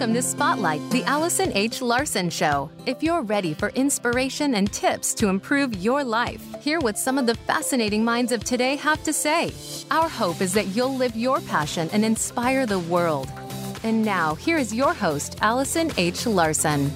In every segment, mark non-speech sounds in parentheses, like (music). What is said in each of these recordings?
Welcome to Spotlight, the Allison H. Larson Show. If you're ready for inspiration and tips to improve your life, hear what some of the fascinating minds of today have to say. Our hope is that you'll live your passion and inspire the world. And now, here is your host, Allison H. Larson.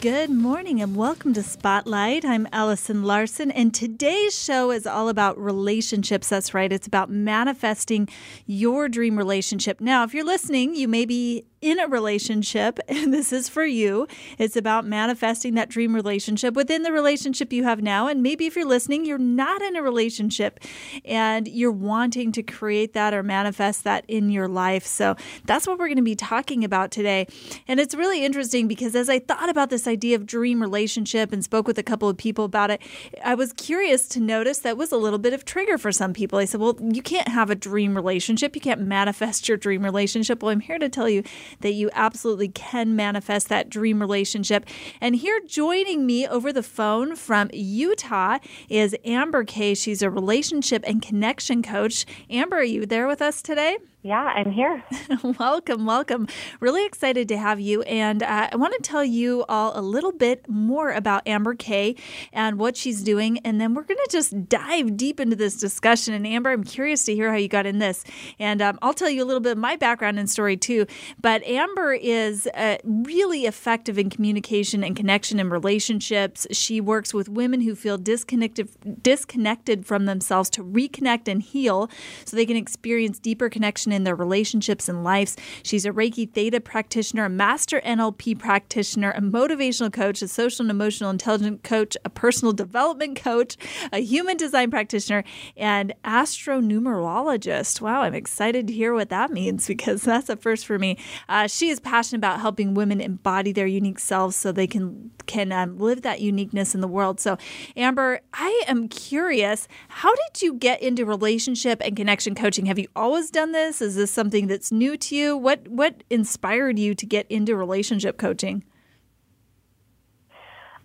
Good morning and welcome to Spotlight. I'm Allison Larson, and today's show is all about relationships. That's right, it's about manifesting your dream relationship. Now, if you're listening, you may be in a relationship, (laughs) and this is for you. It's about manifesting that dream relationship within the relationship you have now. And maybe if you're listening, you're not in a relationship and you're wanting to create that or manifest that in your life. So that's what we're going to be talking about today. And it's really interesting because as I thought about this idea of dream relationship and spoke with a couple of people about it, I was curious to notice that was a little bit of trigger for some people. I said, well, you can't have a dream relationship. You can't manifest your dream relationship. Well, I'm here to tell you that you absolutely can manifest that dream relationship. And here joining me over the phone from Utah is Amber Kay. She's a relationship and connection coach. Amber, are you there with us today? Yeah, I'm here. (laughs) welcome, welcome. Really excited to have you. And uh, I want to tell you all a little bit more about Amber Kay and what she's doing. And then we're going to just dive deep into this discussion. And Amber, I'm curious to hear how you got in this. And um, I'll tell you a little bit of my background and story too. But Amber is uh, really effective in communication and connection and relationships. She works with women who feel disconnected, disconnected from themselves to reconnect and heal so they can experience deeper connection in their relationships and lives. She's a Reiki Theta practitioner, a master NLP practitioner, a motivational coach, a social and emotional intelligence coach, a personal development coach, a human design practitioner, and astronumerologist. Wow, I'm excited to hear what that means because (laughs) that's a first for me. Uh, she is passionate about helping women embody their unique selves so they can can um, live that uniqueness in the world. So, Amber, I am curious, how did you get into relationship and connection coaching? Have you always done this? Is this something that's new to you? What what inspired you to get into relationship coaching?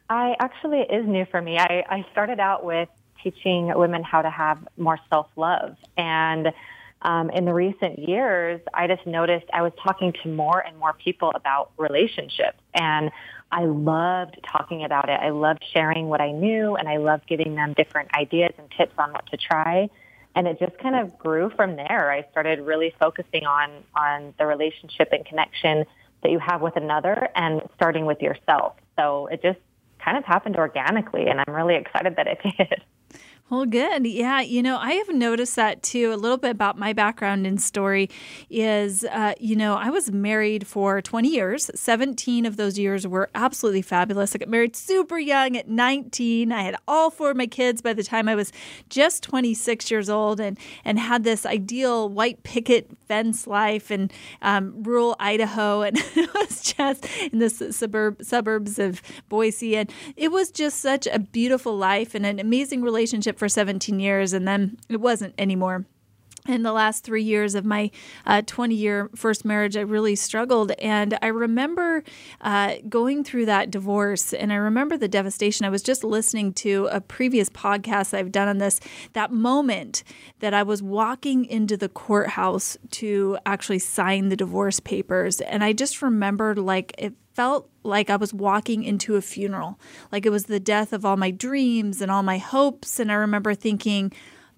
I actually it is new for me. I, I started out with teaching women how to have more self love. And um, in the recent years, I just noticed I was talking to more and more people about relationships. And I loved talking about it. I loved sharing what I knew and I loved giving them different ideas and tips on what to try and it just kind of grew from there. I started really focusing on on the relationship and connection that you have with another and starting with yourself. So it just kind of happened organically and I'm really excited that it (laughs) did. Well, good. Yeah. You know, I have noticed that too. A little bit about my background and story is, uh, you know, I was married for 20 years. 17 of those years were absolutely fabulous. I got married super young at 19. I had all four of my kids by the time I was just 26 years old and, and had this ideal white picket fence life in um, rural Idaho. (laughs) And it was just in the suburb, suburbs of Boise. And it was just such a beautiful life and an amazing relationship for 17 years, and then it wasn't anymore in the last three years of my 20 uh, year first marriage, I really struggled. And I remember uh, going through that divorce, and I remember the devastation. I was just listening to a previous podcast I've done on this, that moment that I was walking into the courthouse to actually sign the divorce papers. And I just remembered like it felt like I was walking into a funeral, like it was the death of all my dreams and all my hopes. And I remember thinking,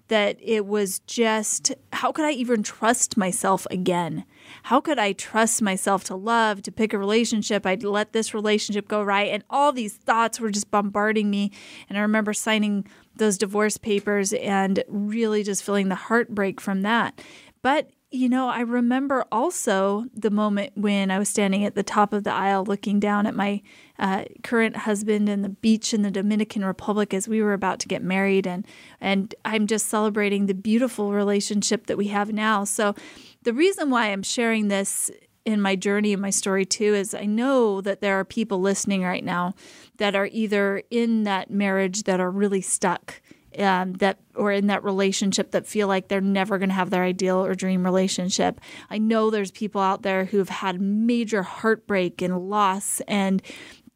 that it was just how could I even trust myself again? How could I trust myself to love, to pick a relationship? I'd let this relationship go right. And all these thoughts were just bombarding me. And I remember signing those divorce papers and really just feeling the heartbreak from that. But you know, I remember also the moment when I was standing at the top of the aisle looking down at my uh, current husband and the beach in the Dominican Republic as we were about to get married, and and I'm just celebrating the beautiful relationship that we have now. So, the reason why I'm sharing this in my journey and my story too is I know that there are people listening right now that are either in that marriage that are really stuck um, that or in that relationship that feel like they're never going to have their ideal or dream relationship. I know there's people out there who've had major heartbreak and loss and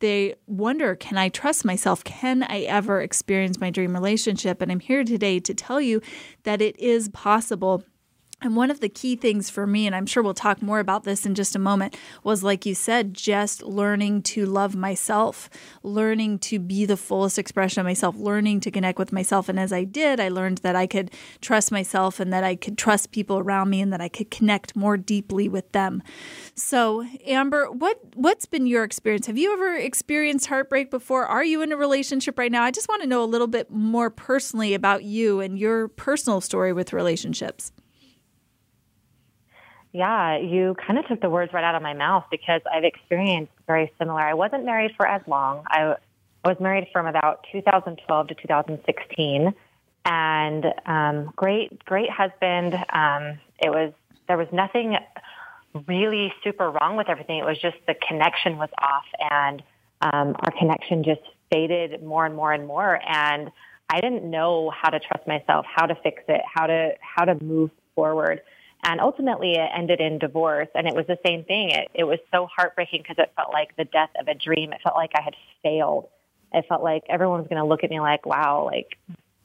they wonder can I trust myself? Can I ever experience my dream relationship? And I'm here today to tell you that it is possible And one of the key things for me, and I'm sure we'll talk more about this in just a moment, was like you said, just learning to love myself, learning to be the fullest expression of myself, learning to connect with myself. And as I did, I learned that I could trust myself and that I could trust people around me and that I could connect more deeply with them. So, Amber, what what's been your experience? Have you ever experienced heartbreak before? Are you in a relationship right now? I just want to know a little bit more personally about you and your personal story with relationships. Yeah, you kind of took the words right out of my mouth because I've experienced very similar. I wasn't married for as long. I, I was married from about 2012 to 2016, and um, great, great husband. Um, it was there was nothing really super wrong with everything. It was just the connection was off, and um, our connection just faded more and more and more. And I didn't know how to trust myself, how to fix it, how to how to move forward. And ultimately, it ended in divorce. And it was the same thing. It, it was so heartbreaking because it felt like the death of a dream. It felt like I had failed. It felt like everyone was going to look at me like, wow, like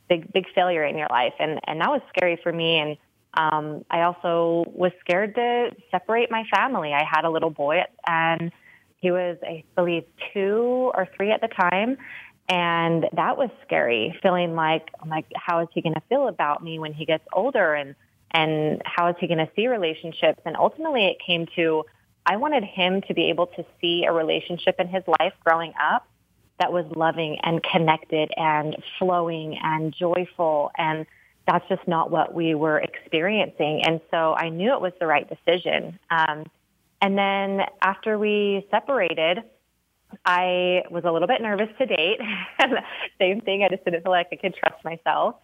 big, big failure in your life. And, and that was scary for me. And um, I also was scared to separate my family. I had a little boy, and he was, I believe, two or three at the time. And that was scary, feeling like, like, how is he going to feel about me when he gets older? And and how is he going to see relationships? And ultimately, it came to I wanted him to be able to see a relationship in his life growing up that was loving and connected and flowing and joyful. And that's just not what we were experiencing. And so I knew it was the right decision. Um, and then after we separated, I was a little bit nervous to date. (laughs) Same thing. I just didn't feel like I could trust myself.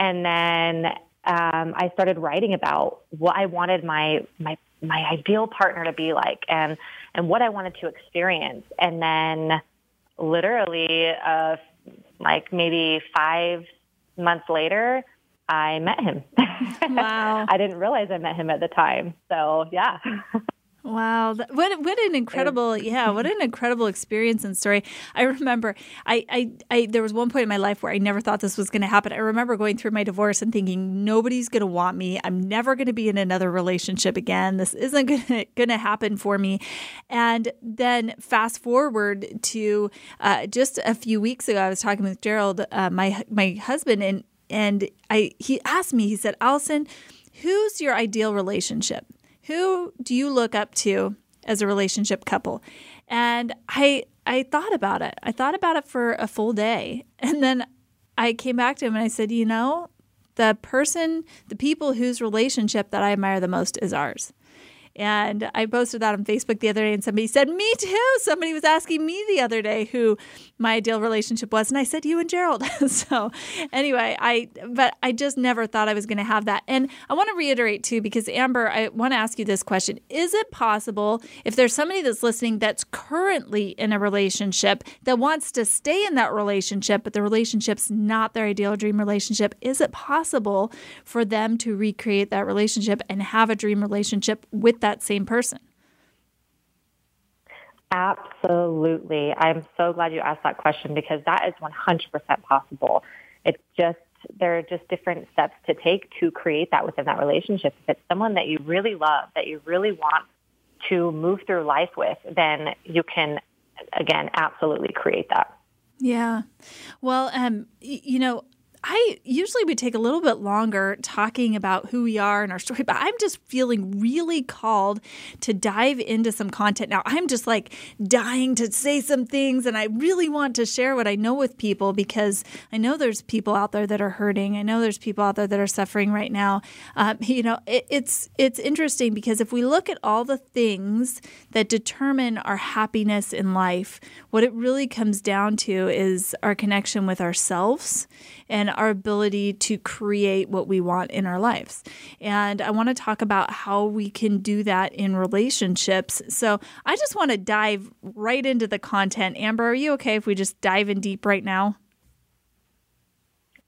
And then um, I started writing about what I wanted my my my ideal partner to be like, and and what I wanted to experience. And then, literally, uh, like maybe five months later, I met him. (laughs) Wow! I didn't realize I met him at the time. So yeah. (laughs) Wow, what what an incredible yeah, what an incredible experience and story. I remember I, I, I there was one point in my life where I never thought this was going to happen. I remember going through my divorce and thinking nobody's going to want me. I'm never going to be in another relationship again. This isn't going to happen for me. And then fast forward to uh, just a few weeks ago, I was talking with Gerald, uh, my my husband, and and I he asked me. He said, "Allison, who's your ideal relationship?" Who do you look up to as a relationship couple? And I I thought about it. I thought about it for a full day. (laughs) And then I came back to him and I said, "You know, the person, the people whose relationship that I admire the most is ours." And I posted that on Facebook the other day, and somebody said, Me too. Somebody was asking me the other day who my ideal relationship was. And I said, You and Gerald. (laughs) so, anyway, I, but I just never thought I was going to have that. And I want to reiterate too, because Amber, I want to ask you this question Is it possible if there's somebody that's listening that's currently in a relationship that wants to stay in that relationship, but the relationship's not their ideal dream relationship, is it possible for them to recreate that relationship and have a dream relationship with that same person? Absolutely. I'm so glad you asked that question because that is 100% possible. It's just, there are just different steps to take to create that within that relationship. If it's someone that you really love, that you really want to move through life with, then you can, again, absolutely create that. Yeah. Well, um, you know, I usually would take a little bit longer talking about who we are and our story, but I'm just feeling really called to dive into some content now. I'm just like dying to say some things, and I really want to share what I know with people because I know there's people out there that are hurting. I know there's people out there that are suffering right now. Um, you know, it, it's it's interesting because if we look at all the things that determine our happiness in life, what it really comes down to is our connection with ourselves and our ability to create what we want in our lives. And I want to talk about how we can do that in relationships. So I just want to dive right into the content. Amber, are you okay if we just dive in deep right now?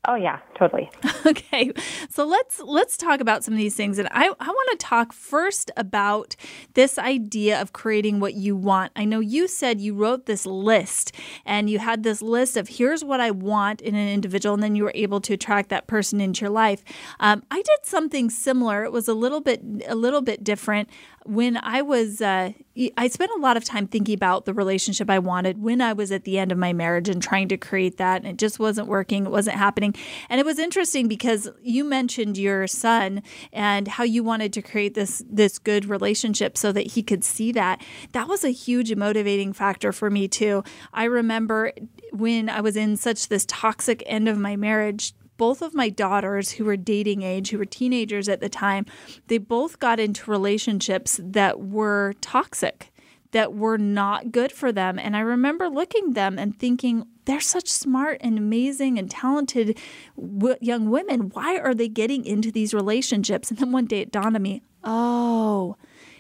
Oh yeah, totally. (laughs) Okay. So let's let's talk about some of these things and I I want to talk first about this idea of creating what you want. I know you said you wrote this list and you had this list of here's what I want in an individual and then you were able to attract that person into your life. Um, I did something similar. It was a little bit a little bit different when I was, uh, I spent a lot of time thinking about the relationship I wanted when I was at the end of my marriage and trying to create that. And it just wasn't working, it wasn't happening. And it was interesting because you mentioned your son and how you wanted to create this this good relationship so that he could see that. That was a huge motivating factor for me too. I remember when I was in such this toxic end of my marriage both of my daughters who were dating age, who were teenagers at the time, they both got into relationships that were toxic, that were not good for them. And I remember looking them and thinking, they're such smart and amazing and talented w- young women. Why are they getting into these relationships? And then one day it dawned on me, oh,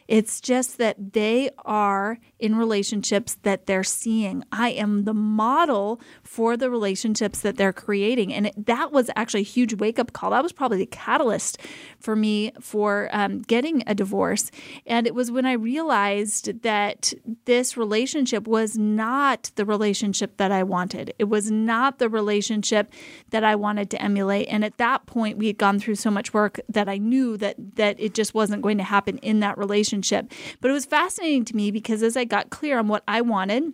it's just that they are in relationships that they're seeing. I am the model for the relationships that they're creating. And it, that was actually a huge wake up call. That was probably the catalyst for me for um, getting a divorce. And it was when I realized that this relationship was not the relationship that I wanted, it was not the relationship that I wanted to emulate. And at that point, we had gone through so much work that I knew that, that it just wasn't going to happen in that relationship. But it was fascinating to me because as I got clear on what I wanted,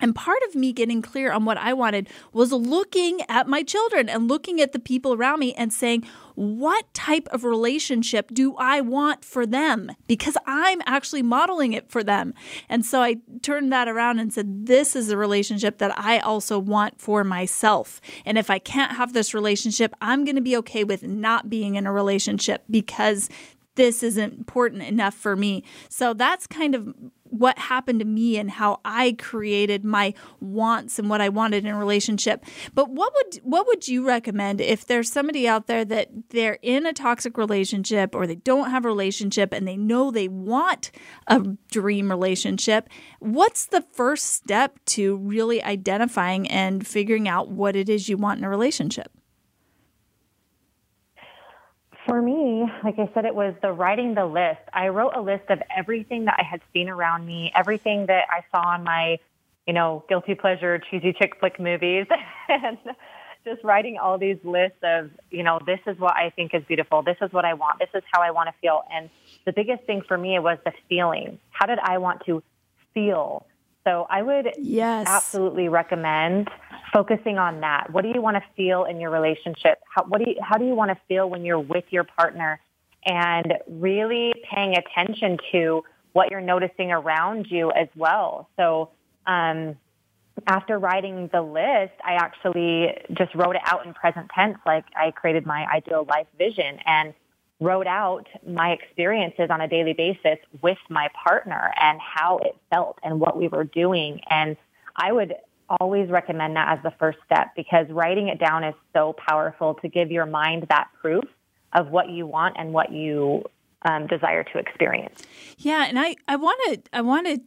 and part of me getting clear on what I wanted was looking at my children and looking at the people around me and saying, what type of relationship do I want for them? Because I'm actually modeling it for them. And so I turned that around and said, this is a relationship that I also want for myself. And if I can't have this relationship, I'm going to be okay with not being in a relationship because this isn't important enough for me. So that's kind of what happened to me and how I created my wants and what I wanted in a relationship. But what would what would you recommend if there's somebody out there that they're in a toxic relationship or they don't have a relationship and they know they want a dream relationship? What's the first step to really identifying and figuring out what it is you want in a relationship? For me, like I said, it was the writing the list. I wrote a list of everything that I had seen around me, everything that I saw on my, you know, guilty pleasure, cheesy chick flick movies, (laughs) and just writing all these lists of, you know, this is what I think is beautiful. This is what I want. This is how I want to feel. And the biggest thing for me was the feeling. How did I want to feel? So I would yes. absolutely recommend focusing on that. What do you want to feel in your relationship? How, what do you, how do you want to feel when you're with your partner? And really paying attention to what you're noticing around you as well. So, um, after writing the list, I actually just wrote it out in present tense. Like I created my ideal life vision and wrote out my experiences on a daily basis with my partner and how it felt and what we were doing. And I would always recommend that as the first step because writing it down is so powerful to give your mind that proof of what you want and what you um, desire to experience. Yeah, and I I want to I want to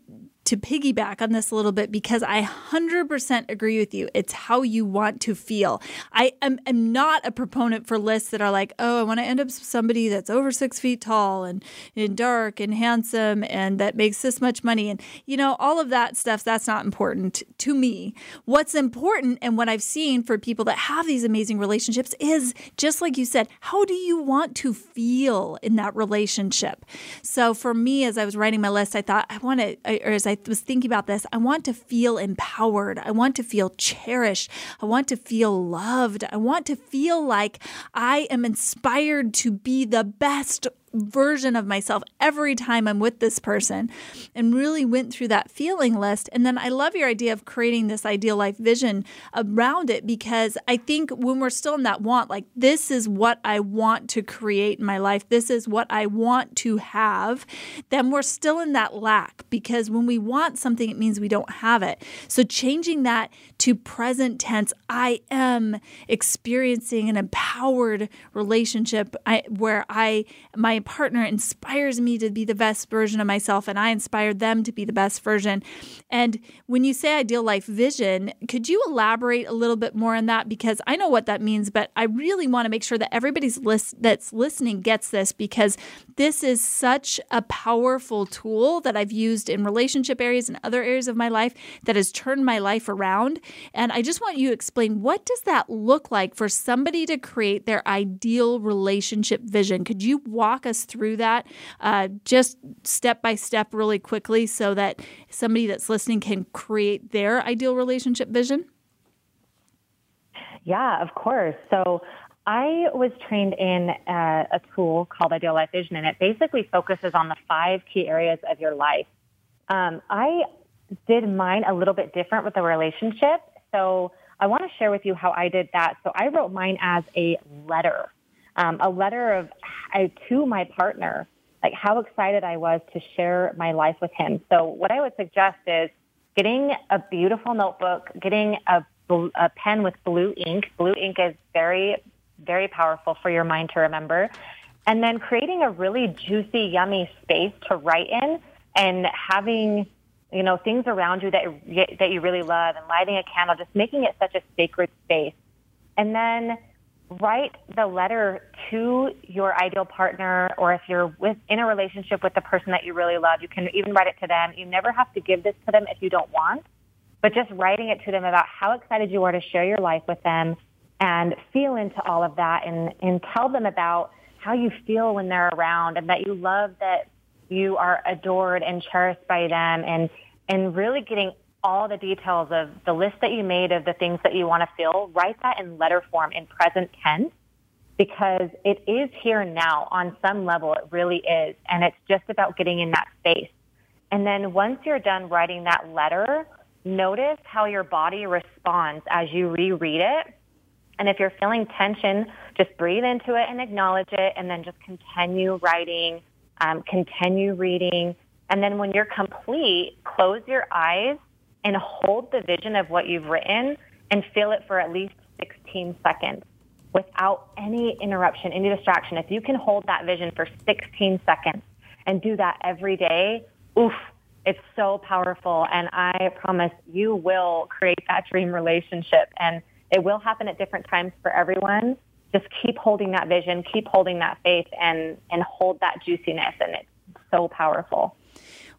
to piggyback on this a little bit because I 100% agree with you. It's how you want to feel. I am, am, not a proponent for lists that are like, oh, I want to end up with somebody that's over six feet tall and, and dark and handsome and that makes this much money. And, you know, all of that stuff, that's not important to me. What's important and what I've seen for people that have these amazing relationships is just like you said, how do you want to feel in that relationship? So for me, as I was writing my list, I thought, I want to, or as I was thinking about this, I want to feel empowered. I want to feel cherished. I want to feel loved. I want to feel like I am inspired to be the best version of myself every time I'm with this person and really went through that feeling list. And then I love your idea of creating this ideal life vision around it because I think when we're still in that want, like this is what I want to create in my life, this is what I want to have, then we're still in that lack because when we want something, it means we don't have it. So changing that to present tense, I am experiencing an empowered relationship I, where I, my partner inspires me to be the best version of myself, and I inspire them to be the best version. And when you say ideal life vision, could you elaborate a little bit more on that? Because I know what that means, but I really want to make sure that everybody's list that's listening gets this because this is such a powerful tool that I've used in relationship areas and other areas of my life that has turned my life around. And I just want you to explain what does that look like for somebody to create their ideal relationship vision? Could you walk us through that uh, just step by step really quickly so that somebody that's listening can create their ideal relationship vision? Yeah, of course. So I was trained in a, a, tool called Ideal Life Vision, and it basically focuses on the five key areas of your life. Um, I did mine a little bit different with the relationship. So I want to share with you how I did that. So I wrote mine as a letter, um, a letter of to my partner, like how excited I was to share my life with him. So what I would suggest is getting a beautiful notebook, getting a, a pen with blue ink. Blue ink is very, very powerful for your mind to remember. And then creating a really juicy, yummy space to write in and having you know, things around you that that you really love, and lighting a candle, just making it such a sacred space. And then write the letter to your ideal partner, or if you're with, in a relationship with the person that you really love, you can even write it to them. You never have to give this to them if you don't want, but just writing it to them about how excited you are to share your life with them and feel into all of that and, and tell them about how you feel when they're around and that you love that you are adored and cherished by them and and really getting all the details of the list that you made of the things that you want to feel, write that in letter form in present tense because it is here now on some level. It really is. And it's just about getting in that space. And then once you're done writing that letter, notice how your body responds as you reread it. And if you're feeling tension, just breathe into it and acknowledge it and then just continue writing um, continue reading. And then when you're complete, close your eyes and hold the vision of what you've written and feel it for at least 16 seconds without any interruption, any distraction. If you can hold that vision for 16 seconds and do that every day, oof, it's so powerful. And I promise you will create that dream relationship. And it will happen at different times for everyone just keep holding that vision, keep holding that faith, and and hold that juiciness, and it's so powerful.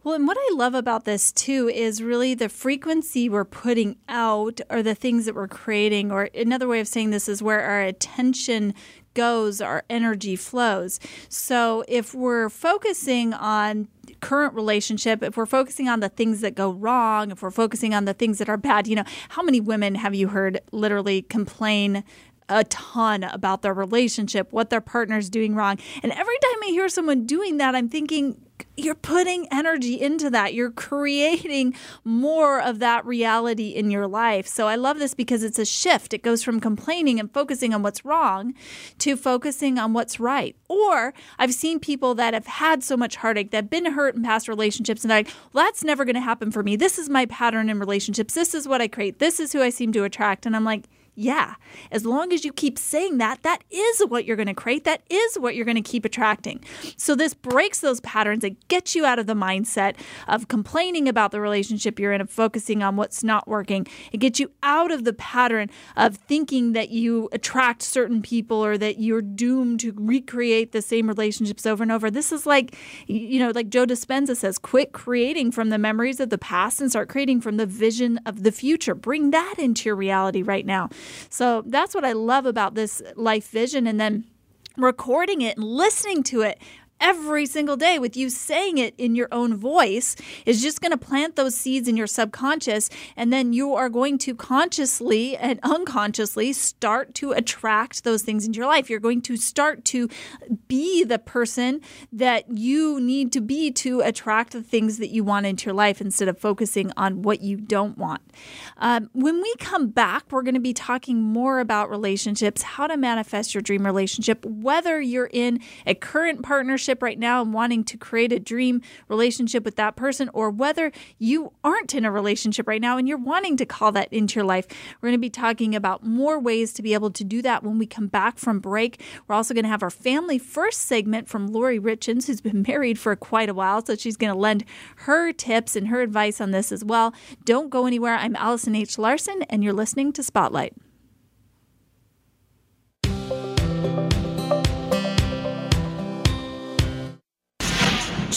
Well, and what I love about this too is really the frequency we're putting out or the things that we're creating, or another way of saying this is where our attention goes, our energy flows. So if we're focusing on current relationship, if we're focusing on the things that go wrong, if we're focusing on the things that are bad, you know, how many women have you heard literally complain a ton about their relationship, what their partner's doing wrong. And every time I hear someone doing that, I'm thinking, you're putting energy into that. You're creating more of that reality in your life. So I love this because it's a shift. It goes from complaining and focusing on what's wrong to focusing on what's right. Or I've seen people that have had so much heartache, that have been hurt in past relationships, and they're like, well, that's never going to happen for me. This is my pattern in relationships. This is what I create. This is who I seem to attract. And I'm like, yeah, as long as you keep saying that, that is what you're going to create. That is what you're going to keep attracting. So this breaks those patterns. It gets you out of the mindset of complaining about the relationship you're in of focusing on what's not working. It gets you out of the pattern of thinking that you attract certain people or that you're doomed to recreate the same relationships over and over. This is like, you know, like Joe Dispenza says, quit creating from the memories of the past and start creating from the vision of the future. Bring that into your reality right now. So that's what I love about this life vision. And then recording it and listening to it every single day with you saying it in your own voice is just going to plant those seeds in your subconscious. And then you are going to consciously and unconsciously start to attract those things into your life. You're going to start to be the person that you need to be to attract the things that you want into your life instead of focusing on what you don't want. Um, when we come back, we're going to be talking more about relationships, how to manifest your dream relationship, whether you're in a current partnership relationship right now and wanting to create a dream relationship with that person, or whether you aren't in a relationship right now and you're wanting to call that into your life. We're going to be talking about more ways to be able to do that when we come back from break. We're also going to have our family first segment from Lori Richins, who's been (laughs) married for quite a while. So she's going to lend her tips and her advice on this as well. Don't go anywhere. I'm Allison H. Larson, and you're listening to Spotlight.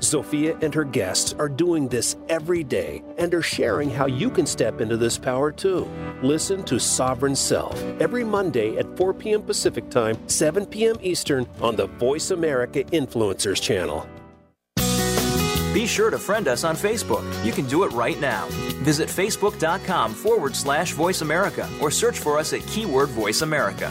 Zofia and her guests are doing this every day and are sharing how you can step into this power too. Listen to Sovereign Self every Monday at 4 p.m. Pacific Time, 7 p.m. Eastern on the Voice America Influencers channel. Be sure to friend us on Facebook. You can do it right now. Visit facebook.com forward slash voice America or search for us at keyword voice America.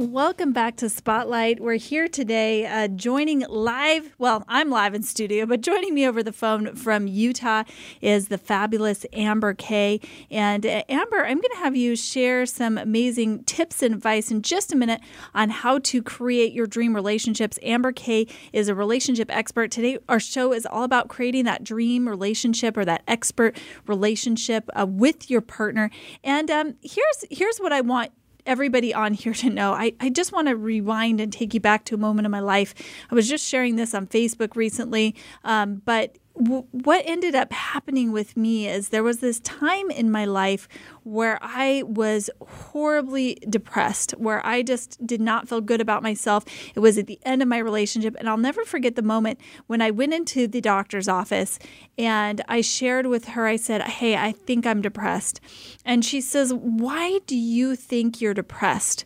Welcome back to Spotlight. We're here today uh, joining live. Well, I'm live in studio, but joining me over the phone from Utah is the fabulous Amber Kay. And uh, Amber, I'm going to have you share some amazing tips and advice in just a minute on how to create your dream relationships. Amber Kay is a relationship expert. Today, our show is all about creating that dream relationship or that expert relationship uh, with your partner. And um, here's here's what I want everybody on here to know. I, I just want to rewind and take you back to a moment in my life. I was just sharing this on Facebook recently, um, but what ended up happening with me is there was this time in my life where I was horribly depressed, where I just did not feel good about myself. It was at the end of my relationship. And I'll never forget the moment when I went into the doctor's office and I shared with her, I said, Hey, I think I'm depressed. And she says, Why do you think you're depressed?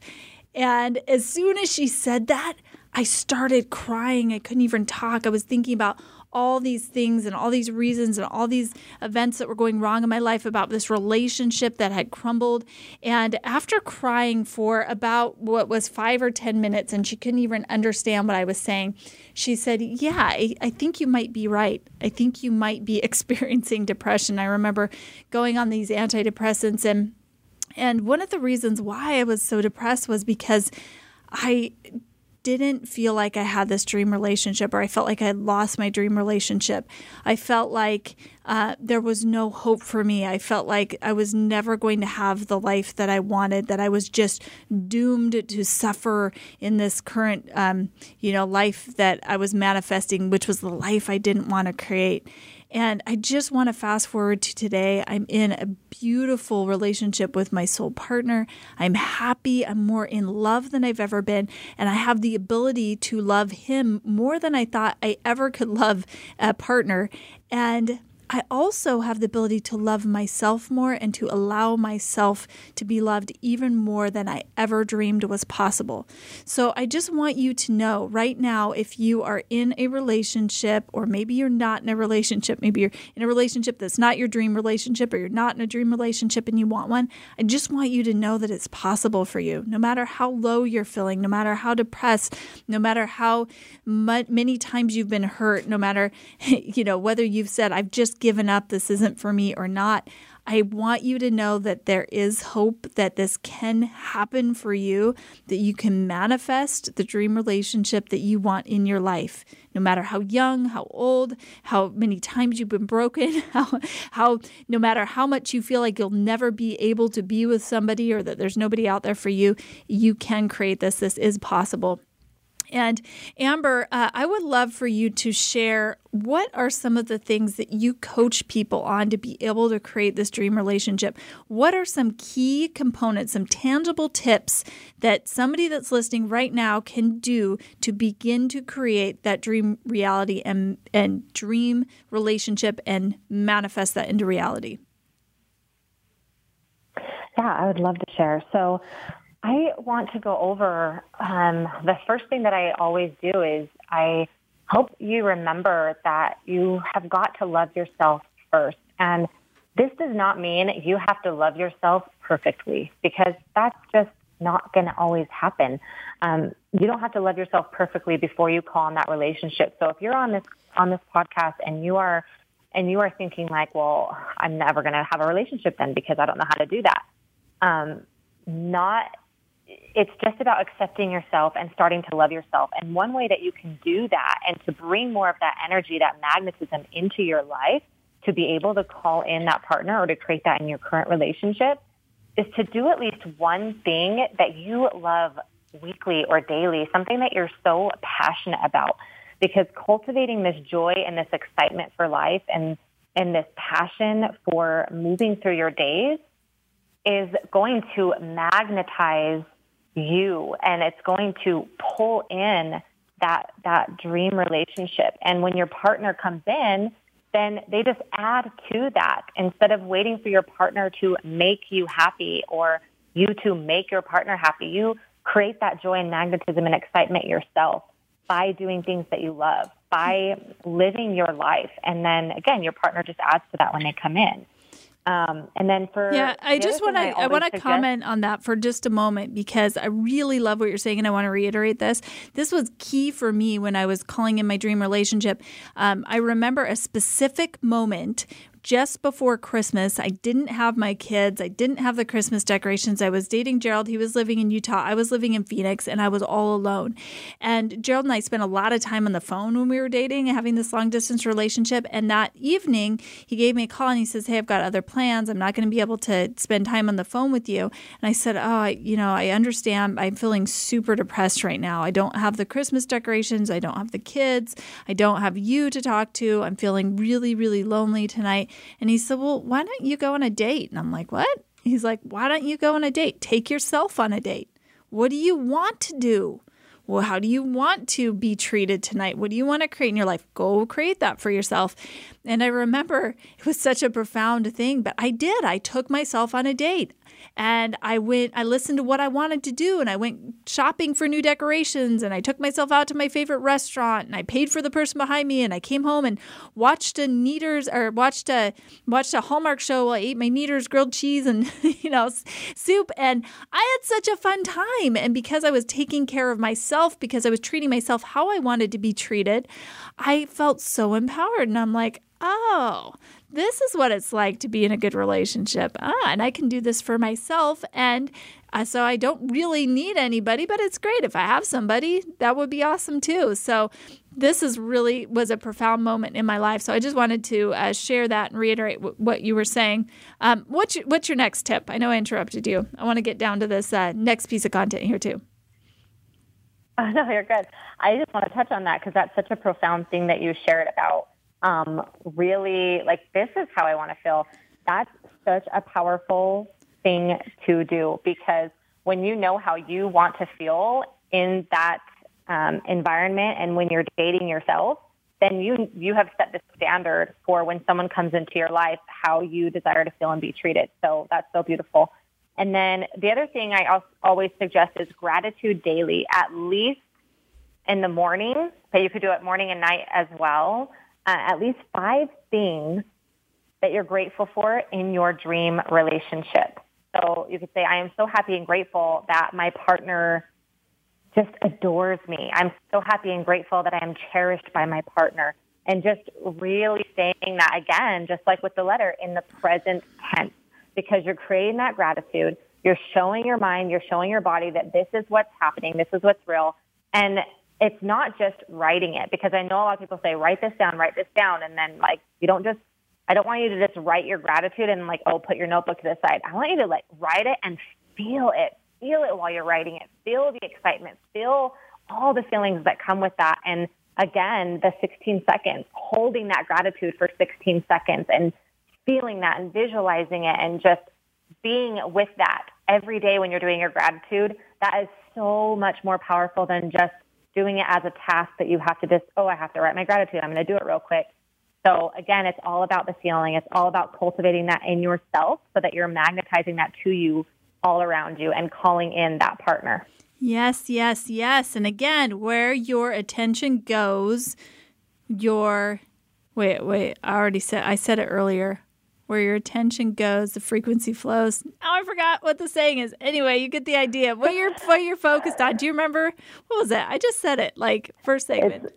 And as soon as she said that, I started crying. I couldn't even talk. I was thinking about all these things and all these reasons and all these events that were going wrong in my life about this relationship that had crumbled. And after crying for about what was five or 10 minutes, and she couldn't even understand what I was saying, she said, Yeah, I, I think you might be right. I think you might be (laughs) experiencing depression. I remember going on these antidepressants and and one of the reasons why I was so depressed was because I didn't feel like I had this dream relationship or I felt like I had lost my dream relationship. I felt like uh, there was no hope for me. I felt like I was never going to have the life that I wanted, that I was just doomed to suffer in this current, um, you know, life that I was manifesting, which was the life I didn't want to create. And I just want to fast forward to today. I'm in a beautiful relationship with my soul partner. I'm happy. I'm more in love than I've ever been. And I have the ability to love him more than I thought I ever could love a partner. And I also have the ability to love myself more and to allow myself to be loved even more than I ever dreamed was possible. So I just want you to know right now if you are in a relationship, or maybe you're not in a relationship, maybe you're in a relationship that's not your dream relationship, or you're not in a dream relationship and you want one, I just want you to know that it's possible for you. No matter how low you're feeling, no matter how depressed, no matter how many times you've been hurt, no matter, (laughs) you know, whether you've said, I've just just given up, this isn't for me or not. I want you to know that there is hope that this can happen for you, that you can manifest the dream relationship that you want in your life. No matter how young, how old, how many times you've been broken, (laughs) how, how no matter how much you feel like you'll never be able to be with somebody or that there's nobody out there for you, you can create this. This is possible. And Amber, uh, I would love for you to share what are some of the things that you coach people on to be able to create this dream relationship? What are some key components, some tangible tips that somebody that's listening right now can do to begin to create that dream reality and, and dream relationship and manifest that into reality? Yeah, I would love to share. So, I want to go over um, the first thing that I always do is I hope you remember that you have got to love yourself first. And this does not mean you have to love yourself perfectly because that's just not going to always happen. Um, you don't have to love yourself perfectly before you call on that relationship. So if you're on this on this podcast and you are and you are thinking like, well, I'm never going to have a relationship then because I don't know how to do that. Um, not it's just about accepting yourself and starting to love yourself. And one way that you can do that and to bring more of that energy, that magnetism into your life, to be able to call in that partner or to create that in your current relationship is to do at least one thing that you love weekly or daily, something that you're so passionate about. Because cultivating this joy and this excitement for life and, and this passion for moving through your days is going to magnetize you and it's going to pull in that that dream relationship. And when your partner comes in then they just add to that. Instead of waiting for your partner to make you happy or you to make your partner happy you create that joy and magnetism and excitement yourself by doing things that you love by living your life. And then again your partner just adds to that when they come in um, and then for yeah, I just want to I, I want to comment on that for just a moment because I really love what you're saying, and I want to reiterate this. This was key for me when I was calling in my dream relationship. Um, I remember a specific moment just before Christmas. I didn't have my kids. I didn't have the Christmas decorations. I was dating Gerald. He was living in Utah. I was living in Phoenix and I was all alone. And Gerald and I spent a lot of time on the phone when we were dating and having this long distance relationship. And that evening, he gave me a call and he says, Hey, I've got other plans. I'm not going to be able to spend time on the phone with you. And I said, Oh, I, you know, I understand. I'm feeling super depressed right now. I don't have the Christmas decorations. I don't have the kids. I don't have you to talk to. I'm feeling really, really lonely tonight. And he said, Well, why don't you go on a date? And I'm like, What? He's like, Why don't you go on a date? Take yourself on a date. What do you want to do? Well, how do you want to be treated tonight? What do you want to create in your life? Go create that for yourself. And I remember it was such a profound thing, but I did. I took myself on a date and I went, I listened to what I wanted to do, and I went shopping for new decorations, and I took myself out to my favorite restaurant, and I paid for the person behind me, and I came home and watched a Kneaders or watched a watched a Hallmark show while I ate my Kneaders grilled cheese and (laughs) you know soup, and I had such a fun time. And because I was taking care of myself, because I was treating myself how I wanted to be treated, I felt so empowered, and I'm like, oh, this is what it's like to be in a good relationship. Ah, and I can do this for myself. And uh, so I don't really need anybody, but it's great. If I have somebody, that would be awesome too. So this is really was a profound moment in my life. So I just wanted to uh, share that and reiterate w- what you were saying. Um, what's, your, what's your next tip? I know I interrupted you. I want to get down to this uh, next piece of content here too. (laughs) Oh, no, you're good. I just want to touch on that because that's such a profound thing that you shared about um, really like this is how I want to feel. That's such a powerful thing to do because when you know how you want to feel in that um, environment and when you're dating yourself, then you you have set the standard for when someone comes into your life how you desire to feel and be treated. So that's so beautiful. And then the other thing I always suggest is gratitude daily, at least in the morning, but you could do it morning and night as well. Uh, at least five things that you're grateful for in your dream relationship. So you could say, I am so happy and grateful that my partner just adores me. I'm so happy and grateful that I am cherished by my partner. And just really saying that again, just like with the letter, in the present tense, because you're creating that gratitude. You're showing your mind, you're showing your body that this is what's happening, this is what's real. And it's not just writing it, because I know a lot of people say, write this down, write this down. And then, like, you don't just, I don't want you to just write your gratitude and, like, oh, put your notebook to the side. I want you to, like, write it and feel it feel it while you're writing it. Feel the excitement. Feel all the feelings that come with that. And again, the 16 seconds, holding that gratitude for 16 seconds and feeling that and visualizing it and just being with that every day when you're doing your gratitude, that is so much more powerful than just doing it as a task that you have to just, oh, I have to write my gratitude. I'm going to do it real quick. So again, it's all about the feeling. It's all about cultivating that in yourself so that you're magnetizing that to you all around you and calling in that partner. Yes, yes, yes. And again, where your attention goes, your wait, wait, I already said I said it earlier. Where your attention goes, the frequency flows. Now I forgot what the saying is. Anyway, you get the idea. What you're what you're focused on. Do you remember what was that? I just said it like first segment. It's-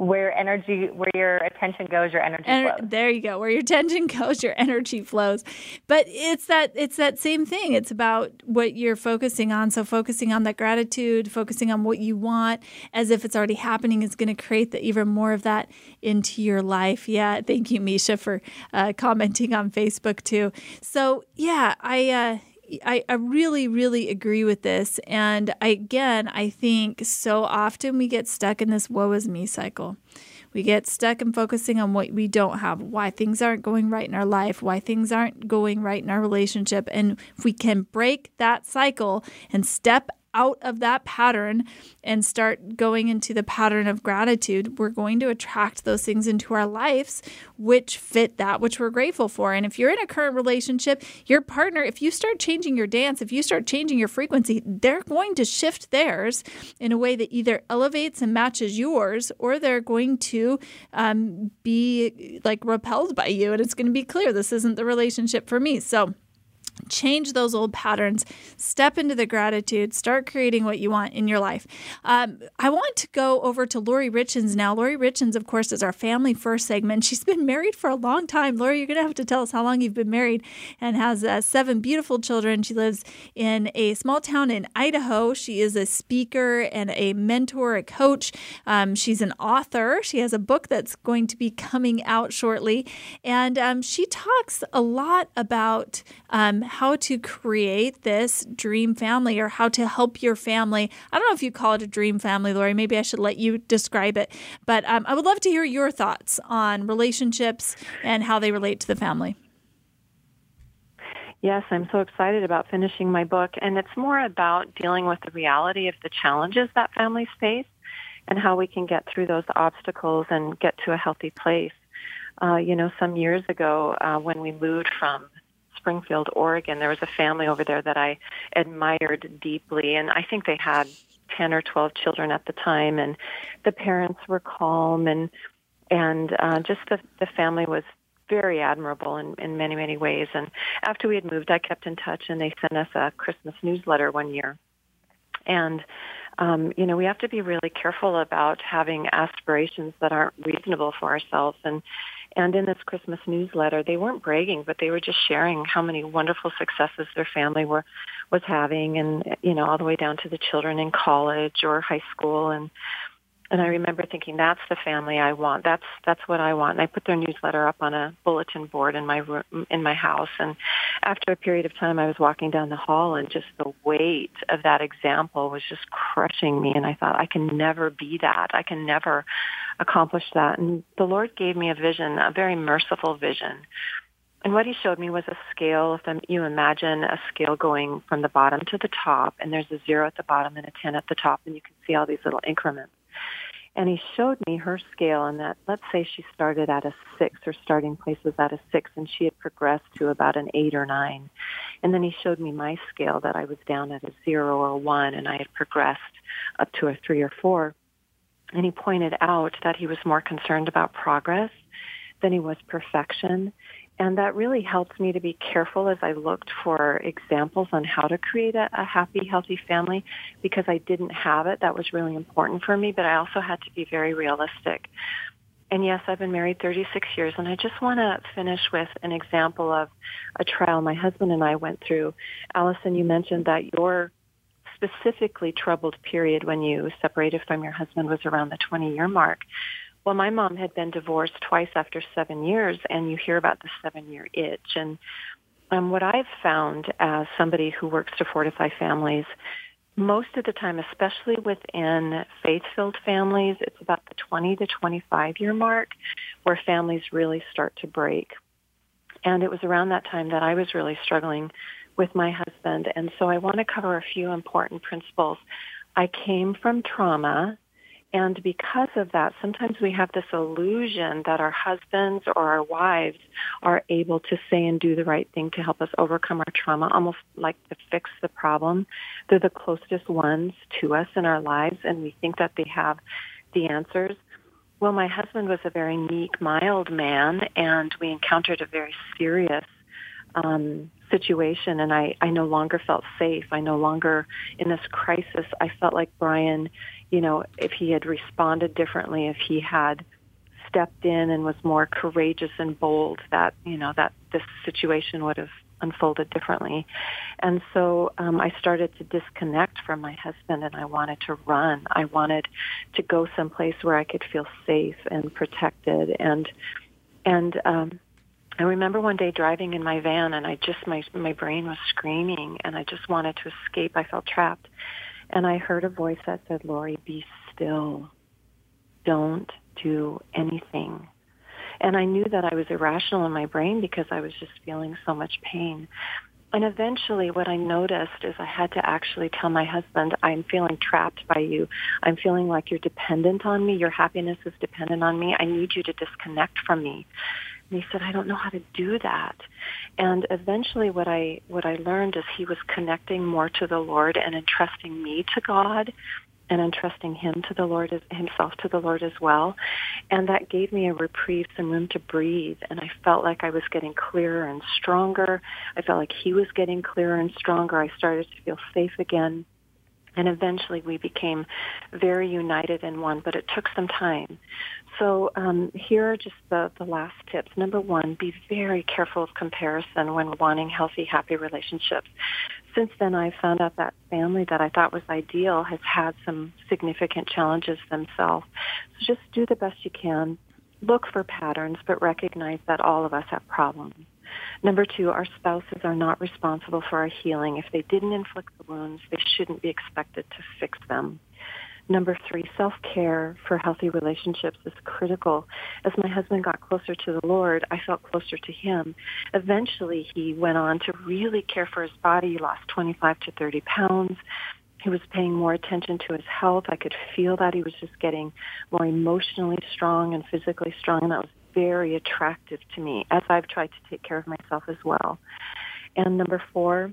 where energy where your attention goes your energy Ener- flows. there you go where your (laughs) attention goes your energy flows. But it's that it's that same thing. It's about what you're focusing on. So focusing on that gratitude focusing on what you want as if it's already happening is going to create the, even more of that into your life. Yeah thank you misha for uh, commenting on facebook too. So yeah i uh, I, I really, really agree with this. And I, again, I think so often we get stuck in this woe is me cycle. We get stuck in focusing on what we don't have, why things aren't going right in our life, why things aren't going right in our relationship. And if we can break that cycle and step out of that pattern and start going into the pattern of gratitude, we're going to attract those things into our lives which fit that which we're grateful for. And if you're in a current relationship, your partner, if you start changing your dance, if you start changing your frequency, they're going to shift theirs in a way that either elevates and matches yours or they're going to um, be like repelled by you. And it's going to be clear this isn't the relationship for me. So, change those old patterns, step into the gratitude, start creating what you want in your life. Um, I want to go over to Lori Richens now. Lori Richens, of course, is our family first segment. She's been married for a long time. Lori, you're going to have to tell us how long you've been married and has uh, seven beautiful children. She lives in a small town in Idaho. She is a speaker and a mentor, a coach. Um, she's an author. She has a book that's going to be coming out shortly. And um, she talks a lot about um, how to create this dream family or how to help your family. I don't know if you call it a dream family, Lori. Maybe I should let you describe it. But um, I would love to hear your thoughts on relationships and how they relate to the family. Yes, I'm so excited about finishing my book. And it's more about dealing with the reality of the challenges that families face and how we can get through those obstacles and get to a healthy place. Uh, you know, some years ago uh, when we moved from Springfield, Oregon. There was a family over there that I admired deeply, and I think they had 10 or 12 children at the time, and the parents were calm, and and uh, just the the family was very admirable in, in many many ways. And after we had moved, I kept in touch, and they sent us a Christmas newsletter one year, and um, you know, we have to be really careful about having aspirations that aren't reasonable for ourselves. And and in this Christmas newsletter, they weren't bragging, but they were just sharing how many wonderful successes their family were was having, and you know, all the way down to the children in college or high school, and and I remember thinking, that's the family I want. That's that's what I want. And I put their newsletter up on a bulletin board in my room, in my house. And after a period of time, I was walking down the hall, and just the weight of that example was just crushing me. And I thought, I can never be that. I can never accomplish that. And the Lord gave me a vision, a very merciful vision. And what he showed me was a scale. If you imagine a scale going from the bottom to the top, and there's a zero at the bottom and a 10 at the top, and you can see all these little increments. And he showed me her scale, and that let's say she started at a six, her starting place was at a six, and she had progressed to about an eight or nine. And then he showed me my scale that I was down at a zero or one, and I had progressed up to a three or four. And he pointed out that he was more concerned about progress than he was perfection. And that really helped me to be careful as I looked for examples on how to create a, a, happy, healthy family because I didn't have it. That was really important for me, but I also had to be very realistic. And yes, I've been married 36 years, and I just want to finish with an example of a trial my husband and I went through. Allison, you mentioned that your specifically troubled period when you separated from your husband was around the 20 year mark. Well, my mom had been divorced twice after seven years, and you hear about the seven year itch. And um, what I've found as somebody who works to fortify families, most of the time, especially within faith-filled families, it's about the 20 to 25 year mark where families really start to break. And it was around that time that I was really struggling with my husband. And so I want to cover a few important principles. I came from trauma and because of that, sometimes we have this illusion that our husbands or our wives are able to say and do the right thing to help us overcome our trauma, almost like to fix the problem. They're the closest ones to us in our lives, and we think that they have the answers. Well, my husband was a very meek, mild man, and we encountered a very serious um, situation, and I, I no longer felt safe. I no longer, in this crisis, I felt like Brian you know, if he had responded differently, if he had stepped in and was more courageous and bold, that, you know, that this situation would have unfolded differently. And so um, I started to disconnect from my husband and I wanted to run. I wanted to go someplace where I could feel safe and protected. And, and, um, I remember one day driving in my van and I just, my, my brain was screaming and I just wanted to escape. I felt trapped. And I heard a voice that said, Lori, be still. Don't do anything. And I knew that I was irrational in my brain because I was just feeling so much pain. And eventually what I noticed is I had to actually tell my husband, I'm feeling trapped by you. I'm feeling like you're dependent on me. Your happiness is dependent on me. I need you to disconnect from me. And he said, I don't know how to do that. And eventually what I, what I learned is he was connecting more to the Lord and entrusting me to God and entrusting him to the Lord as, himself to the Lord as well. And that gave me a reprieve, some room to breathe. And I felt like I was getting clearer and stronger. I felt like he was getting clearer and stronger. I started to feel safe again. And eventually we became very united in one, but it took some time. So um, here are just the, the last tips. Number one, be very careful of comparison when wanting healthy, happy relationships. Since then, I found out that family that I thought was ideal has had some significant challenges themselves. So just do the best you can. Look for patterns, but recognize that all of us have problems. Number two, our spouses are not responsible for our healing. If they didn't inflict the wounds, they shouldn't be expected to fix them. Number three, self-care for healthy relationships is critical. As my husband got closer to the Lord, I felt closer to him. Eventually, he went on to really care for his body. He lost 25 to 30 pounds. He was paying more attention to his health. I could feel that he was just getting more emotionally strong and physically strong, and that was very attractive to me as I've tried to take care of myself as well. And number four,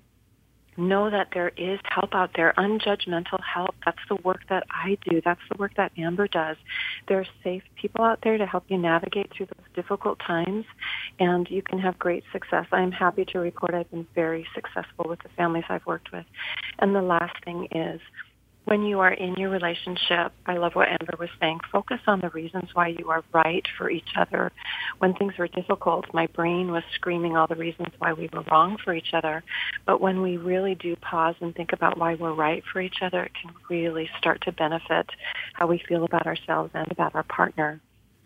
know that there is help out there, unjudgmental help. That's the work that I do. That's the work that Amber does. There are safe people out there to help you navigate through those difficult times, and you can have great success. I'm happy to report I've been very successful with the families I've worked with. And the last thing is, when you are in your relationship, I love what Amber was saying, focus on the reasons why you are right for each other. When things were difficult, my brain was screaming all the reasons why we were wrong for each other. But when we really do pause and think about why we're right for each other, it can really start to benefit how we feel about ourselves and about our partner.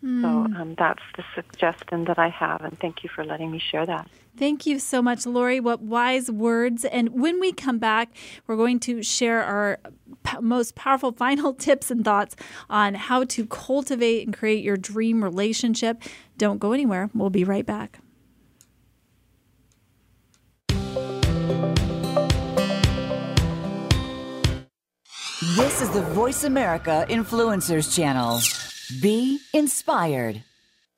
Mm. So um, that's the suggestion that I have, and thank you for letting me share that. Thank you so much, Lori. What wise words. And when we come back, we're going to share our p- most powerful (laughs) final tips and thoughts on how to cultivate and create your dream relationship. Don't go anywhere. We'll be right back. This is the Voice America Influencers Channel. Be inspired.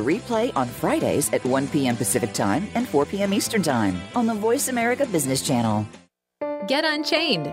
replay on Fridays at 1 p.m. Pacific Time and 4 p.m. Eastern Time on the Voice America Business Channel. Get Unchained.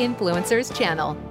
Influencers channel.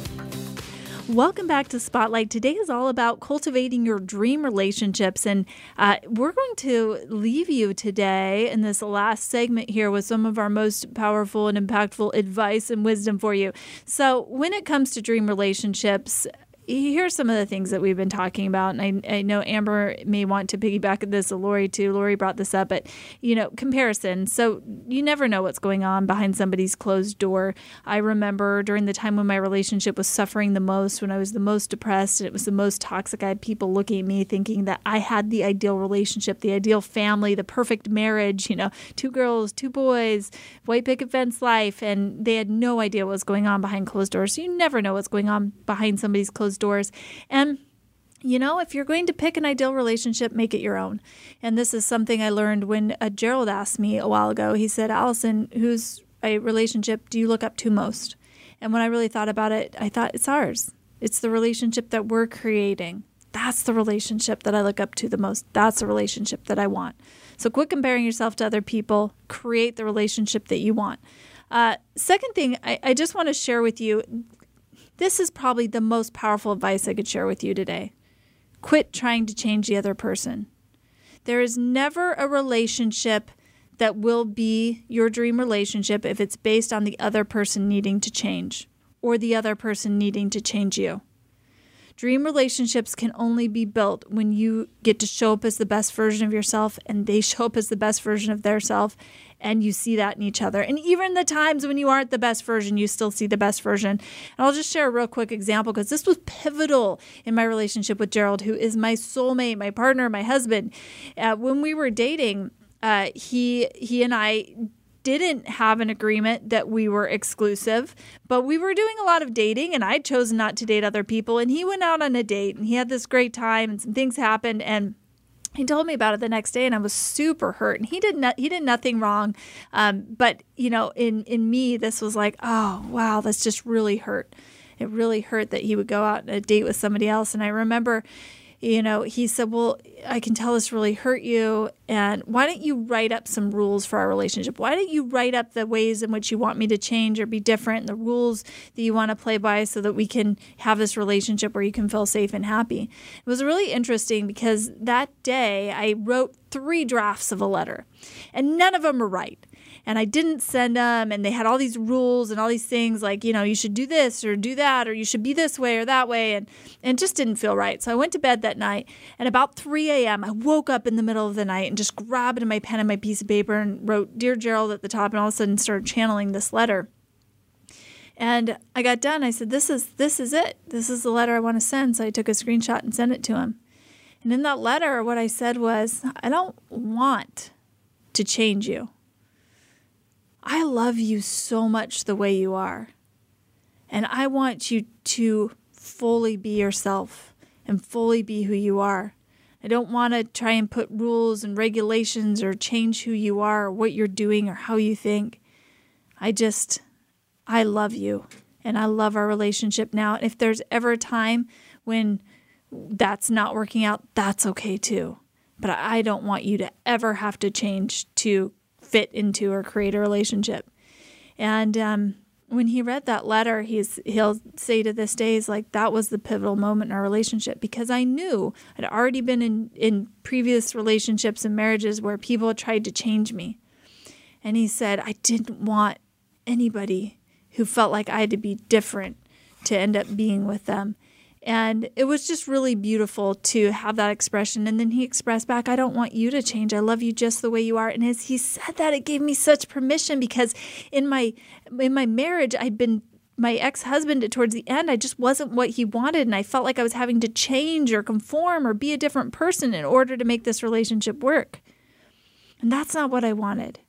Welcome back to Spotlight. Today is all about cultivating your dream relationships. And uh, we're going to leave you today in this last segment here with some of our most powerful and impactful advice and wisdom for you. So, when it comes to dream relationships, here's some of the things that we've been talking about. And I, I know Amber may want to piggyback this, Lori too. Lori brought this up, but you know, comparison. So you never know what's going on behind somebody's closed door. I remember during the time when my relationship was suffering the most, when I was the most depressed and it was the most toxic, I had people looking at me thinking that I had the ideal relationship, the ideal family, the perfect marriage, you know, two girls, two boys, white picket fence life. And they had no idea what was going on behind closed doors. So you never know what's going on behind somebody's closed doors. And you know, if you're going to pick an ideal relationship, make it your own. And this is something I learned when uh, Gerald asked me a while ago. He said, Allison, whose relationship do you look up to most? And when I really thought about it, I thought it's ours. It's the relationship that we're creating. That's the relationship that I look up to the most. That's the relationship that I want. So quit comparing yourself to other people. Create the relationship that you want. Uh, second thing, I, I just want to share with you this is probably the most powerful advice I could share with you today. Quit trying to change the other person. There is never a relationship that will be your dream relationship if it's based on the other person needing to change or the other person needing to change you. Dream relationships can only be built when you get to show up as the best version of yourself and they (laughs) show up as the best version of their self and you see that in each other. And even the times when you aren't the best version, you still see the best version. And I'll just share a real quick example because this was pivotal in my relationship with Gerald, who is my soulmate, my partner, my husband. Uh, when we were dating, uh, he he and I didn't have an agreement that we were exclusive, but we were doing a lot of dating and I chose not to date other people. And he went out on a date and he had this great time and some things happened and he told me about it the next day and I was super hurt and he did he did nothing wrong. Um, but you know in in me this was like oh wow that's just really hurt. It really hurt that he would go out on a date with somebody else. And I remember you know, he said, Well, I can tell this really hurt you. And why don't you write up some rules for our relationship? Why don't you write up the ways in which you want me to change or be different, the rules that you want to play by so that we can have this relationship where you can feel safe and happy? It was really interesting because that day I wrote three drafts of a letter, and none of them were right and I didn't send them. And they had all these rules and all these things like, you know, you should do this or do that, or you should be this way or that way. And, and it just didn't feel right. So I went to bed that night. And about 3 a.m., I woke up in the middle of the night and just grabbed my pen and my piece of paper and wrote Dear Gerald at the top and all of a sudden started channeling this letter. And I got done. I said, "This is this is it. This is the letter I want to send." So I took a screenshot and sent it to him. And in that letter, what I said was, "I don't want to change you. I love you so much the way you are. And I want you to fully be yourself and fully be who you are. I don't want to try and put rules and regulations or change who you are or what you're doing or how you think. I just, I love you and I love our relationship now. And if there's ever a time when that's not working out, that's okay too. But I don't want you to ever have to change to fit into or create a relationship. And um, when he read that letter, he's he'll say to this day, he's like, that was the pivotal moment in our relationship because I knew I'd already been in, in previous relationships and marriages where people tried to change me. And he said, I didn't want anybody who felt like I had to be different to end up being with them. And it was just really beautiful to have that expression. And then he expressed back, I don't want you to change. I love you just the way you are. And as he said that, it gave me such permission because in my in my marriage, I'd been my ex-husband towards the end, I just wasn't what he wanted. And I felt like I was having to change or conform or be a different person in order to make this relationship work. And that's not what I wanted.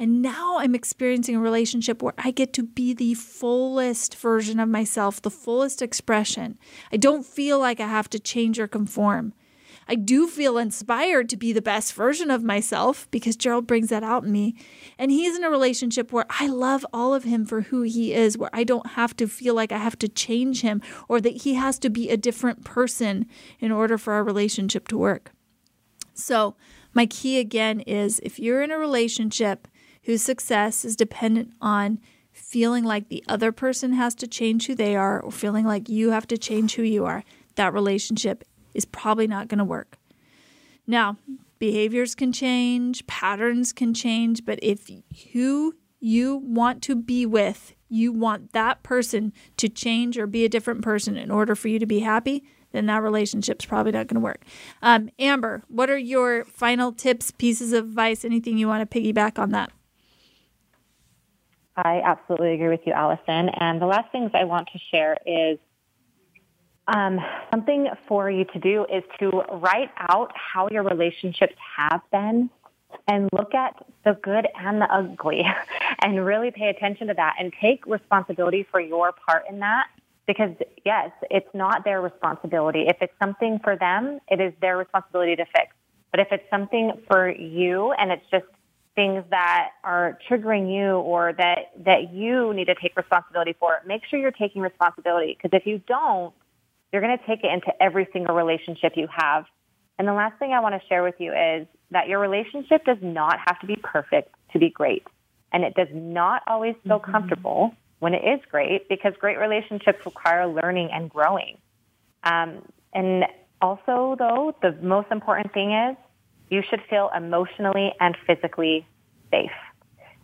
And now I'm experiencing a relationship where I get to be the fullest version of myself, the fullest expression. I don't feel like I have to change or conform. I do feel inspired to be the best version of myself because Gerald brings that out in me. And he's in a relationship where I love all of him for who he is, where I don't have to feel like I have to change him or that he has to be a different person in order for our relationship to work. So, my key again is if you're in a relationship whose success is dependent on feeling like the other person has to change who they are or feeling like you have to change who you are, that relationship is probably not going to work. Now, behaviors can change, patterns can change, but if who you want to be with, you want that person to change or be a different person in order for you to be happy, then that relationship's probably not going to work. Um, Amber, what are your final tips, pieces of advice, anything you want to piggyback on that? I absolutely agree with you, Allison. And the last things I want to share is um, something for you to do is to write out how your relationships have been and look at the good and the ugly (laughs) and really pay attention to that and take responsibility for your part in that. Because yes, it's not their responsibility. If it's something for them, it is their responsibility to fix. But if it's something for you and it's just things that are triggering you or that, that you need to take responsibility for, make sure you're taking responsibility. Because if you don't, you're going to take it into every single relationship you have. And the last thing I want to share with you is that your relationship does not have to be perfect to be great. And it does not always feel mm-hmm. comfortable when it is great because great relationships require learning and growing. Um, and also, though, the most important thing is you should feel emotionally and physically safe.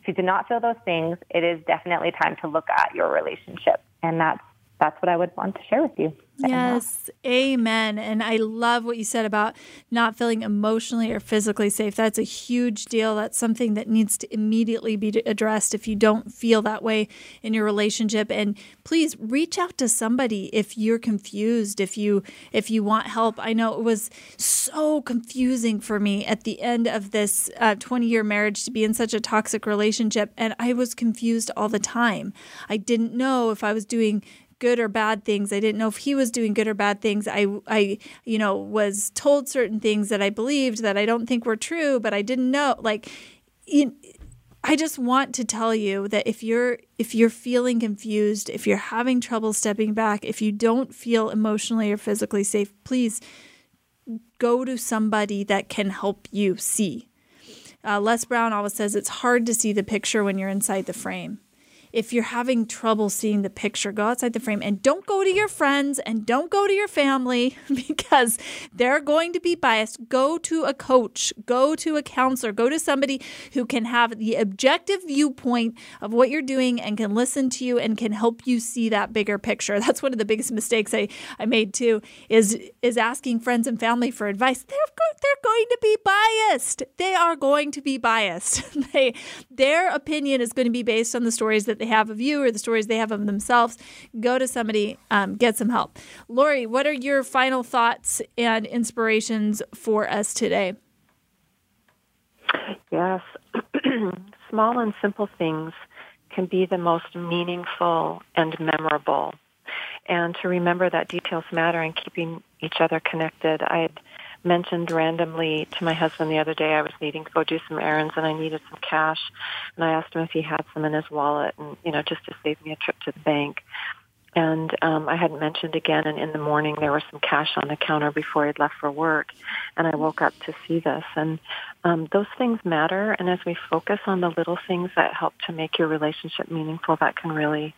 If you do not feel those things, it is definitely time to look at your relationship. And that's that's what I would want to share with you. Yes, amen. And I love what you said about not feeling emotionally or physically safe. That's a huge deal. That's something that needs to immediately be addressed if you don't feel that way in your relationship. And please reach out to somebody if you're confused, if you if you want help. I know it was so confusing for me at the end of this 20 uh, year marriage to be in such a toxic relationship, and I was confused all the time. I didn't know if I was doing good or bad things. I didn't know if he was doing good or bad things. I, I, you know, was told certain things that I believed that I don't think were true, but I didn't know. Like, you, I just want to tell you that if you're if you're feeling confused, if you're having trouble stepping back, if you don't feel emotionally or physically safe, please go to somebody that can help you see. Uh, Les Brown always says it's hard to see the picture when you're inside the frame if you're having trouble seeing the picture, go outside the frame and don't go to your friends and don't go to your family (laughs) because they're going to be biased. Go to a coach, go to a counselor, go to somebody who can have the objective viewpoint of what you're doing and can listen to you and can help you see that bigger picture. (laughs) That's one of the biggest mistakes I, I made too is is asking friends and family for advice. They're they're going to be biased. They are going to be biased. (laughs) they their opinion is going to be based on the stories that they they have of you or the stories they have of themselves, go to somebody, um, get some help. Lori, what are your final thoughts and inspirations for us today? Yes, (clears throat) small and simple things can be the most meaningful and memorable. And to remember that details matter and keeping each other connected. I had mentioned randomly to my husband the other day I was needing to go do some errands and I needed some cash. And I asked him if he had some in his wallet and you know just to save me a trip to the bank. And um I hadn't mentioned again and in the morning there was some cash on the counter before I'd left for work. And I woke up to see this. And um those things matter. And as we focus on the little things that help to make your relationship meaningful that can really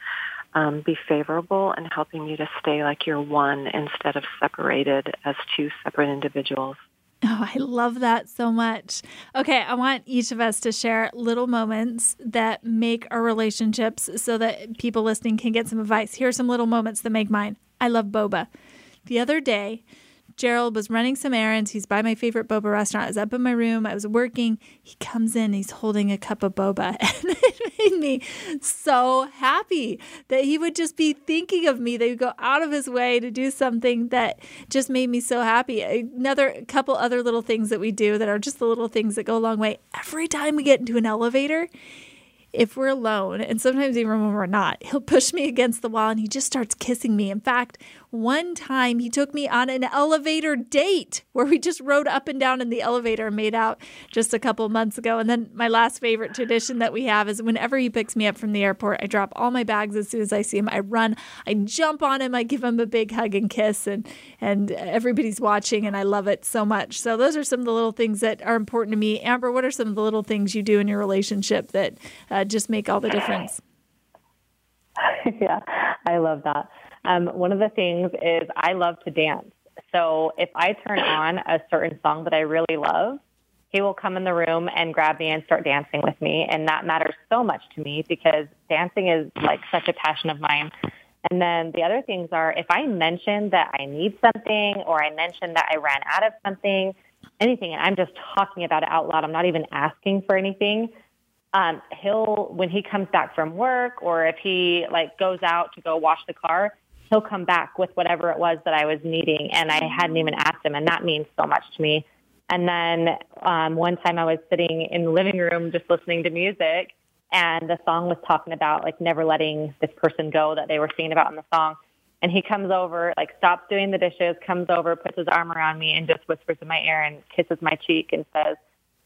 um, be favorable and helping you to stay like you're one instead of separated as two separate individuals. Oh, I love that so much. Okay, I want each of us to share little moments that make our relationships so that people listening can get some advice. Here are some little moments that make mine. I love boba. The other day, Gerald was running some errands. He's by my favorite boba restaurant. I was up in my room. I was working. He comes in. He's holding a cup of boba. (laughs) And made me so happy that he would just be thinking of me. They would go out of his way to do something that just made me so happy. Another couple other little things that we do that are just the little things that go a long way. Every time we get into an elevator, if we're alone, and sometimes even when we're not, he'll push me against the wall and he just starts kissing me. In fact, one time he took me on an elevator date where we just rode up and down in the elevator and made out just a couple months ago. And then my last favorite tradition that we have is whenever he picks me up from the airport, I drop all my bags as soon as I see him. I run, I jump on him, I give him a big hug and kiss, and and everybody's watching, and I love it so much. So those are some of the little things that are important to me. Amber, what are some of the little things you do in your relationship that uh, just make all the difference? (laughs) yeah, I love that. Um, one of the things is I love to dance. So if I turn on a certain song that I really love, he will come in the room and grab me and start dancing with me. And that matters so much to me because dancing is like such a passion of mine. And then the other things are if I mention that I need something or I mention that I ran out of something, anything, and I'm just talking about it out loud, I'm not even asking for anything. Um, he'll, when he comes back from work or if he like goes out to go wash the car, he'll come back with whatever it was that I was needing and I hadn't even asked him and that means so much to me. And then um, one time I was sitting in the living room just listening to music and the song was talking about like never letting this person go that they were singing about in the song. And he comes over, like stops doing the dishes, comes over, puts his arm around me and just whispers in my ear and kisses my cheek and says,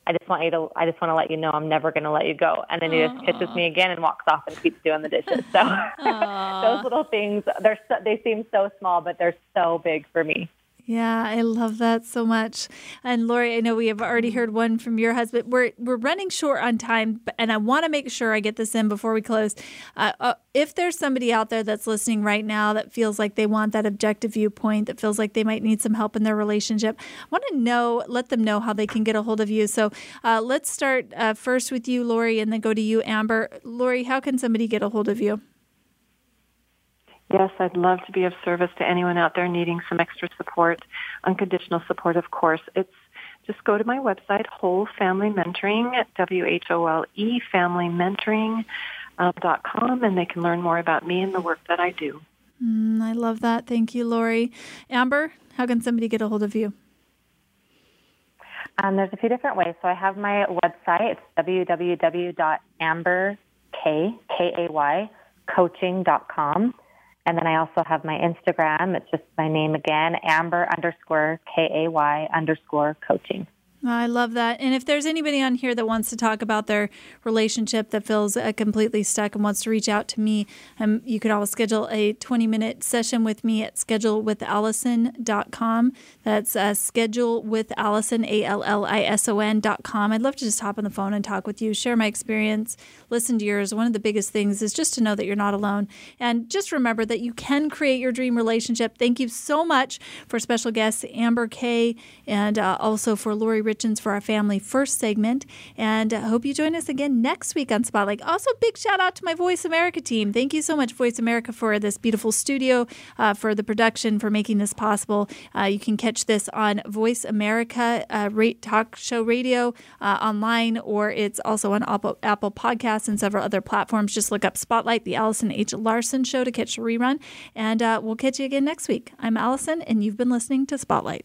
I just want you to, I just want to let you know I'm never going to let you go. And then he just kisses me again and walks off and keeps doing the dishes. So (laughs) those little things, they're, so, they seem so small, but they're so big for me. Yeah, I love that so much. And Lori, I know we have already heard one from your husband. We're we're running short on time, and I want to make sure I get this in before we close. Uh, uh, if there's somebody out there that's listening right now that feels like they want that objective viewpoint, that feels like they might need some help in their relationship, I want to know, let them know how they can get a hold of you. So uh, let's start uh, first with you, Lori, and then go to you, Amber. Lori, how can somebody get a hold of you? Yes, I'd love to be of service to anyone out there needing some extra support, unconditional support, of course. It's just go to my website, Whole Family Mentoring, W-H-O-L-E, Family Mentoring. Uh, dot com, and they can learn more about me and the work that I do. Mm, I love that. Thank you, Lori. Amber, how can somebody get a hold of you? Um, there's a few different ways. So I have my website. It's www.amberkay.coaching.com. And then I also have my Instagram. It's just my name again, Amber underscore K A Y underscore coaching. I love that. And if there's anybody on here that wants to talk about their relationship that feels uh, completely stuck and wants to reach out to me, um, you can always schedule a 20 minute session with me at schedulewithallison.com. That's uh, schedulewithallison, A L L I S O N.com. I'd love to just hop on the phone and talk with you, share my experience, listen to yours. One of the biggest things is just to know that you're not alone. And just remember that you can create your dream relationship. Thank you so much for special guests Amber Kay and uh, also for Lori Richens for our family first segment. And I hope you join us again next week on Spotlight. Also, big shout out to my Voice America team. Thank you so much, Voice America, for this beautiful studio, uh, for the production, for making this possible. Uh, you can catch this on Voice America uh, Talk Show Radio uh, online, or it's also on Apple, Apple Podcasts and several other platforms. Just look up Spotlight, the Allison H. Larson Show, to catch the rerun. And uh, we'll catch you again next week. I'm Allison, and you've been listening to Spotlight.